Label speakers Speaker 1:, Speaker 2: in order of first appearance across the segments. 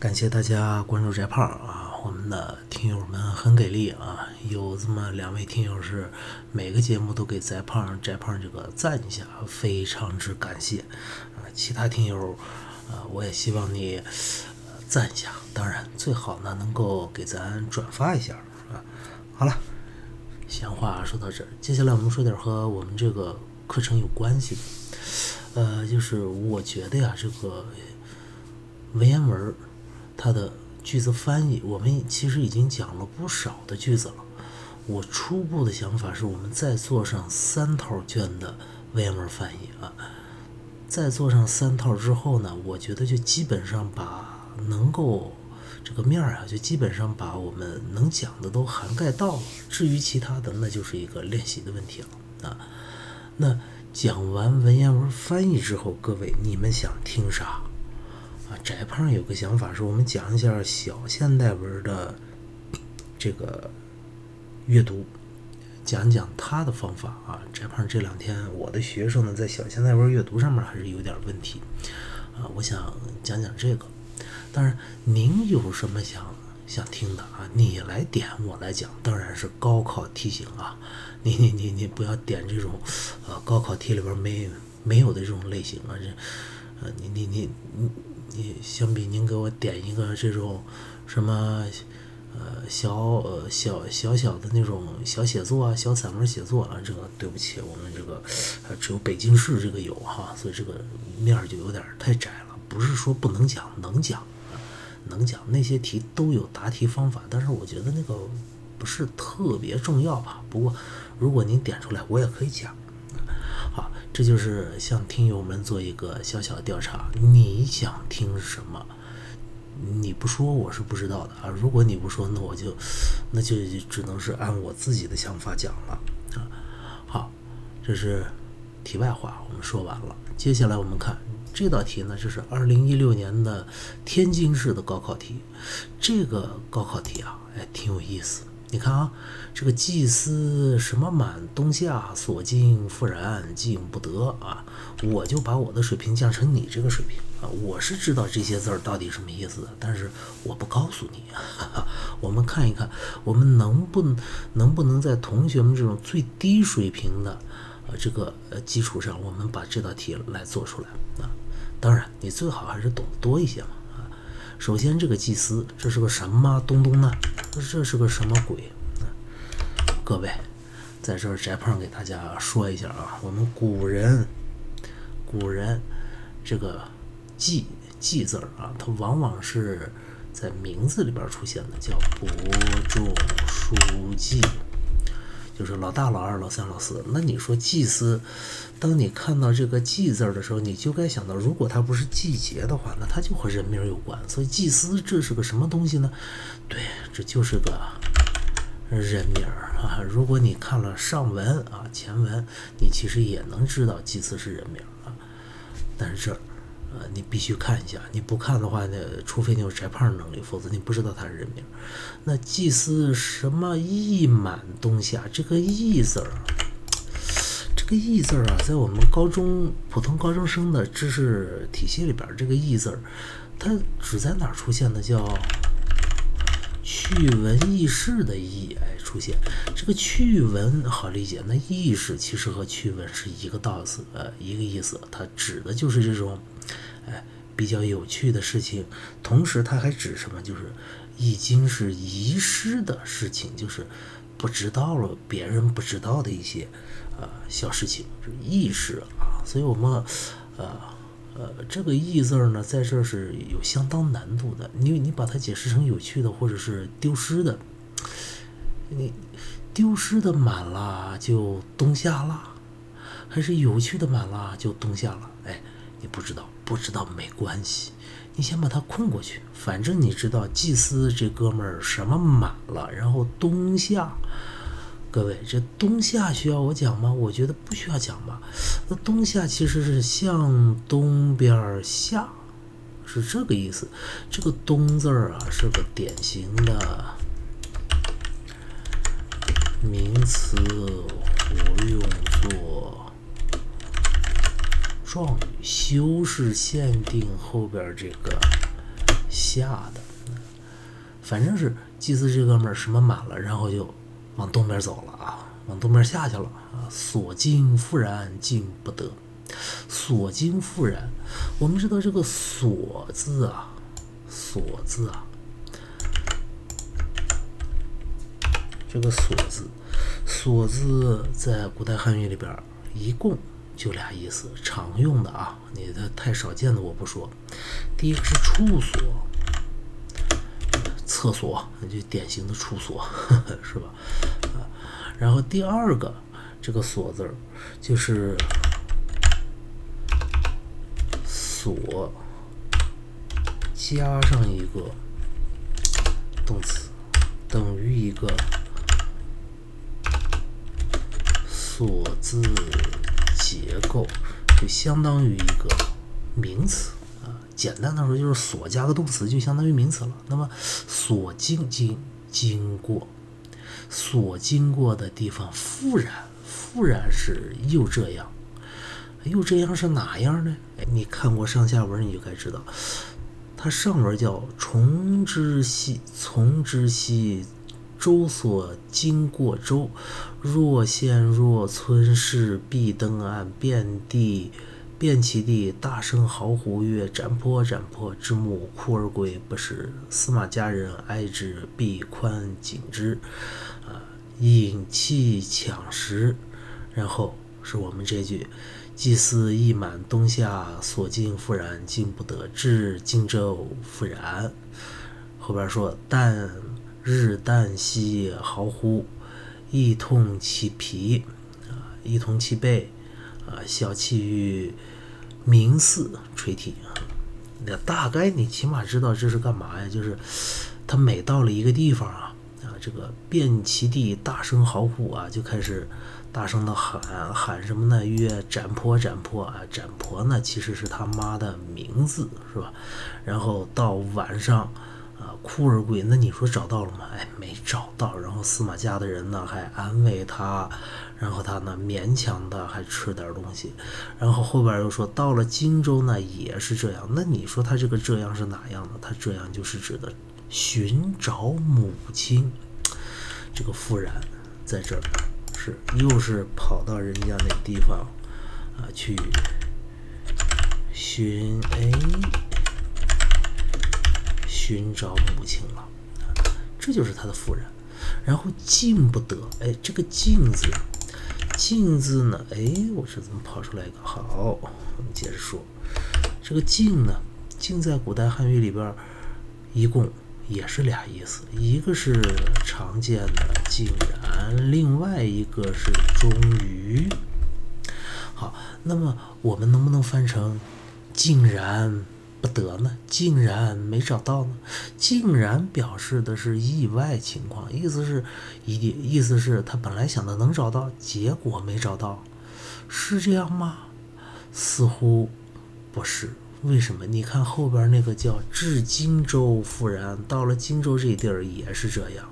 Speaker 1: 感谢大家关注翟胖啊，我们的听友们很给力啊，有这么两位听友是每个节目都给翟胖翟胖这个赞一下，非常之感谢啊。其他听友啊，我也希望你赞一下，当然最好呢能够给咱转发一下啊。好了，闲话说到这儿，接下来我们说点和我们这个课程有关系的，呃，就是我觉得呀，这个文言文儿。它的句子翻译，我们其实已经讲了不少的句子了。我初步的想法是，我们再做上三套卷的文言文翻译啊。再做上三套之后呢，我觉得就基本上把能够这个面儿啊，就基本上把我们能讲的都涵盖到了。至于其他的，那就是一个练习的问题了啊。那讲完文言文翻译之后，各位你们想听啥？翟胖有个想法，是我们讲一下小现代文的这个阅读，讲讲他的方法啊。翟胖这两天，我的学生呢，在小现代文阅读上面还是有点问题啊。我想讲讲这个。当然，您有什么想想听的啊？你来点，我来讲。当然是高考题型啊，你你你你不要点这种呃高考题里边没没有的这种类型啊。这呃，你你你你。你相比您给我点一个这种什么呃小呃小小小的那种小写作啊小散文写作啊，这个对不起，我们这个呃只有北京市这个有哈，所以这个面儿就有点太窄了。不是说不能讲，能讲，能讲那些题都有答题方法，但是我觉得那个不是特别重要吧。不过如果您点出来，我也可以讲。好。这就是向听友们做一个小小的调查，你想听什么？你不说我是不知道的啊。如果你不说，那我就那就只能是按我自己的想法讲了啊。好，这是题外话，我们说完了。接下来我们看这道题呢，这是二零一六年的天津市的高考题。这个高考题啊，哎，挺有意思。你看啊，这个祭司什么满冬夏所敬复然敬不得啊，我就把我的水平降成你这个水平啊。我是知道这些字儿到底什么意思的，但是我不告诉你。我们看一看，我们能不能不能在同学们这种最低水平的呃这个呃基础上，我们把这道题来做出来啊？当然，你最好还是懂得多一些嘛。首先，这个祭司，这是个什么东东呢？这是个什么鬼？各位，在这儿翟胖给大家说一下啊，我们古人，古人这个祭祭字儿啊，它往往是在名字里边出现的，叫伯仲叔季。就是老大、老二、老三、老四。那你说祭司，当你看到这个“祭”字的时候，你就该想到，如果它不是季节的话，那它就和人名有关。所以祭司这是个什么东西呢？对，这就是个人名啊。如果你看了上文啊前文，你其实也能知道祭司是人名啊。但是这儿。呃，你必须看一下，你不看的话呢，除非你有宅胖能力，否则你不知道他是人名。那祭司什么意满冬夏，这个意字儿，这个意字儿啊，在我们高中普通高中生的知识体系里边，这个意字儿，它只在哪儿出现的？叫趣闻轶事的轶，哎，出现这个趣闻好理解，那轶事其实和趣闻是一个道思，呃，一个意思，它指的就是这种。哎，比较有趣的事情，同时它还指什么？就是已经是遗失的事情，就是不知道了，别人不知道的一些呃小事情，是意识啊。所以我们呃呃这个“意”字呢，在这是有相当难度的。你你把它解释成有趣的，或者是丢失的，你丢失的满了就冬夏了，还是有趣的满了就冬夏了？哎。你不知道，不知道没关系，你先把它空过去。反正你知道祭司这哥们儿什么满了，然后冬夏，各位这冬夏需要我讲吗？我觉得不需要讲吧。那冬夏其实是向东边下，是这个意思。这个冬字儿啊，是个典型的名词，活用作。状语修饰限定后边这个下的。反正是祭司这哥们儿什么满了，然后就往东边走了啊，往东边下去了啊。所经复然进不得，所经复然，我们知道这个“所”字啊，“所”字啊，这个“所”字，“所”字在古代汉语里边一共就俩意思，常用的啊，你的太少见的我不说。第一个是处所。厕所，就典型的处所，是吧？啊，然后第二个这个“所”字儿，就是所加上一个动词，等于一个所字结构，就相当于一个名词啊。简单的说，就是所加个动词就相当于名词了。那么所经经经过，所经过的地方复然，复然是又这样，又这样是哪样呢？哎，你看过上下文，你就该知道，它上文叫从之兮，从之兮，舟所经过周，若县若村市，必登岸，遍地。遍其地，大声嚎呼曰：“斩破！斩破！之木枯而归，不是。”司马家人哀之，必宽谨之。啊，引气抢食，然后是我们这句：“祭司役满，冬夏所经复然，进不得。至荆州复然。”后边说：“但日旦夕嚎呼，一痛其脾，啊，亦痛其背，啊，小气于。”名四垂涕啊，那大概你起码知道这是干嘛呀？就是他每到了一个地方啊啊，这个遍其地大声嚎呼啊，就开始大声的喊喊什么呢？曰斩婆斩婆啊，斩婆呢其实是他妈的名字是吧？然后到晚上。哭而归。那你说找到了吗？哎，没找到。然后司马家的人呢，还安慰他，然后他呢，勉强的还吃点东西。然后后边又说，到了荆州呢，也是这样。那你说他这个这样是哪样的？他这样就是指的寻找母亲。这个复然在这儿是又是跑到人家那地方啊去寻哎。寻找母亲了，这就是他的夫人。然后进不得，哎，这个进字，进字呢？哎，我这怎么跑出来一个？好，我们接着说，这个进呢，进在古代汉语里边，一共也是俩意思，一个是常见的竟然，另外一个是终于。好，那么我们能不能翻成竟然？不得呢，竟然没找到呢，竟然表示的是意外情况，意思是，一定意思是他本来想的能找到，结果没找到，是这样吗？似乎不是，为什么？你看后边那个叫至荆州复然，到了荆州这地儿也是这样，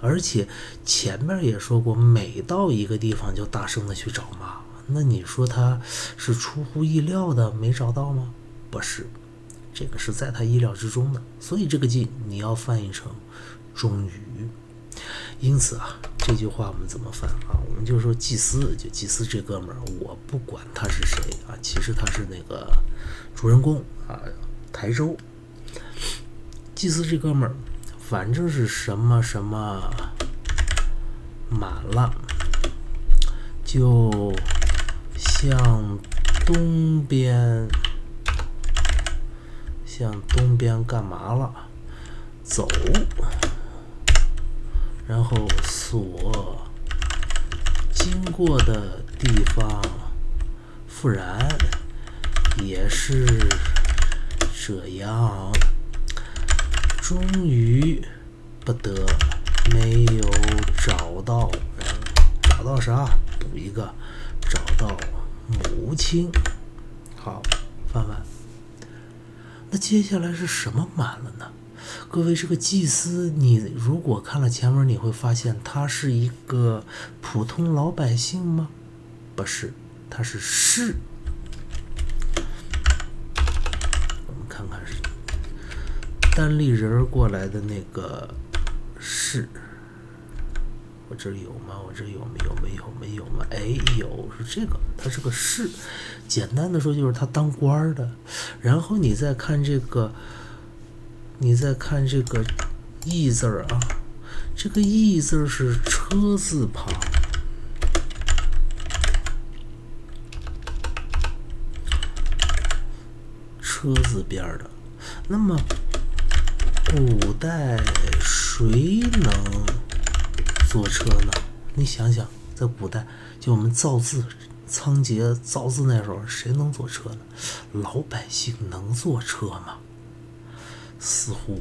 Speaker 1: 而且前面也说过，每到一个地方就大声的去找嘛，那你说他是出乎意料的没找到吗？不是。这个是在他意料之中的，所以这个“进”你要翻译成“终于”。因此啊，这句话我们怎么翻啊？我们就说祭司，就祭司这哥们儿，我不管他是谁啊，其实他是那个主人公啊，台州祭司这哥们儿，反正是什么什么满了，就向东边。向东边干嘛了？走，然后所经过的地方，复燃也是这样。终于不得没有找到，找到啥？补一个，找到母亲。好，翻翻。那接下来是什么满了呢？各位，这个祭司，你如果看了前文，你会发现他是一个普通老百姓吗？不是，他是士。我们看看是单立人过来的那个是。我这里有吗？我这有没有？没有没有吗？哎，有是这个，它是个士。简单的说就是他当官的。然后你再看这个，你再看这个“义”字儿啊，这个“义”字是车字旁，车字边的。那么古代谁能？坐车呢？你想想，在古代，就我们造字，仓颉造字那时候，谁能坐车呢？老百姓能坐车吗？似乎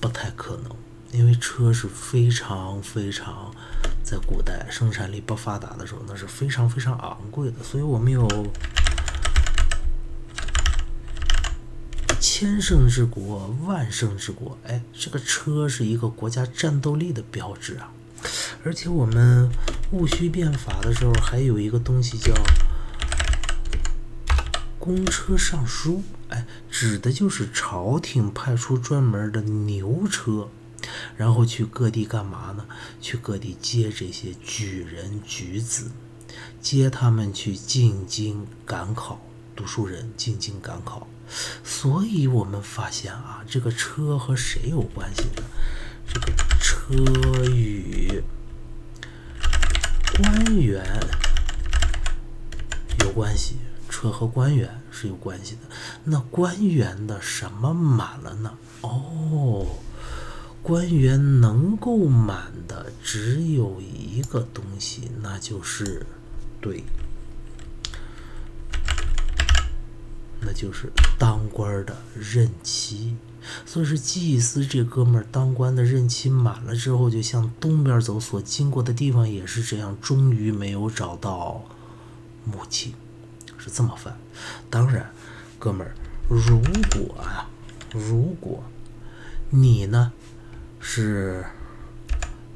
Speaker 1: 不太可能，因为车是非常非常，在古代生产力不发达的时候，那是非常非常昂贵的。所以我们有千乘之国，万乘之国。哎，这个车是一个国家战斗力的标志啊！而且我们戊戌变法的时候，还有一个东西叫公车上书。哎，指的就是朝廷派出专门的牛车，然后去各地干嘛呢？去各地接这些举人举子，接他们去进京赶考，读书人进京赶考。所以我们发现啊，这个车和谁有关系呢？这个车与官员有关系，车和官员是有关系的。那官员的什么满了呢？哦，官员能够满的只有一个东西，那就是对。那就是当官的任期，所以说祭司这哥们儿当官的任期满了之后，就向东边走，所经过的地方也是这样，终于没有找到母亲，是这么翻。当然，哥们儿，如果啊，如果你呢是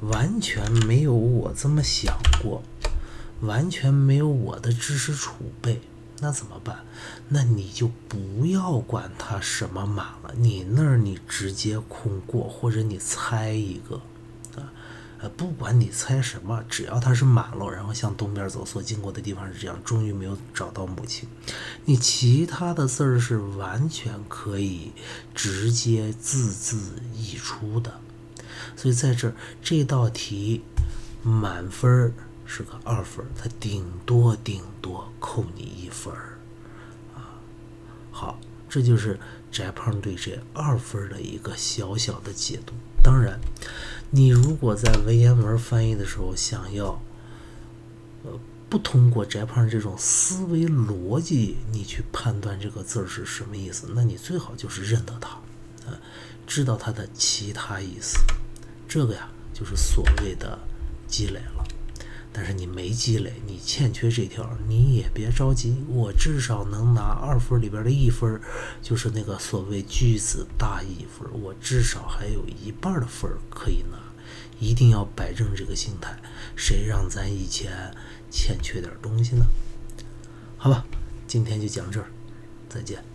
Speaker 1: 完全没有我这么想过，完全没有我的知识储备。那怎么办？那你就不要管它什么满了，你那儿你直接空过，或者你猜一个，啊，呃，不管你猜什么，只要它是满了，然后向东边走，所经过的地方是这样，终于没有找到母亲，你其他的字儿是完全可以直接字字溢出的。所以在这儿这道题满分儿。是个二分，他顶多顶多扣你一分，啊，好，这就是翟胖对这二分的一个小小的解读。当然，你如果在文言文翻译的时候想要，呃，不通过翟胖这种思维逻辑，你去判断这个字儿是什么意思，那你最好就是认得它，啊，知道它的其他意思，这个呀，就是所谓的积累了。但是你没积累，你欠缺这条，你也别着急。我至少能拿二分里边的一分，就是那个所谓句子大意分，我至少还有一半的分可以拿。一定要摆正这个心态，谁让咱以前欠缺点东西呢？好吧，今天就讲这儿，再见。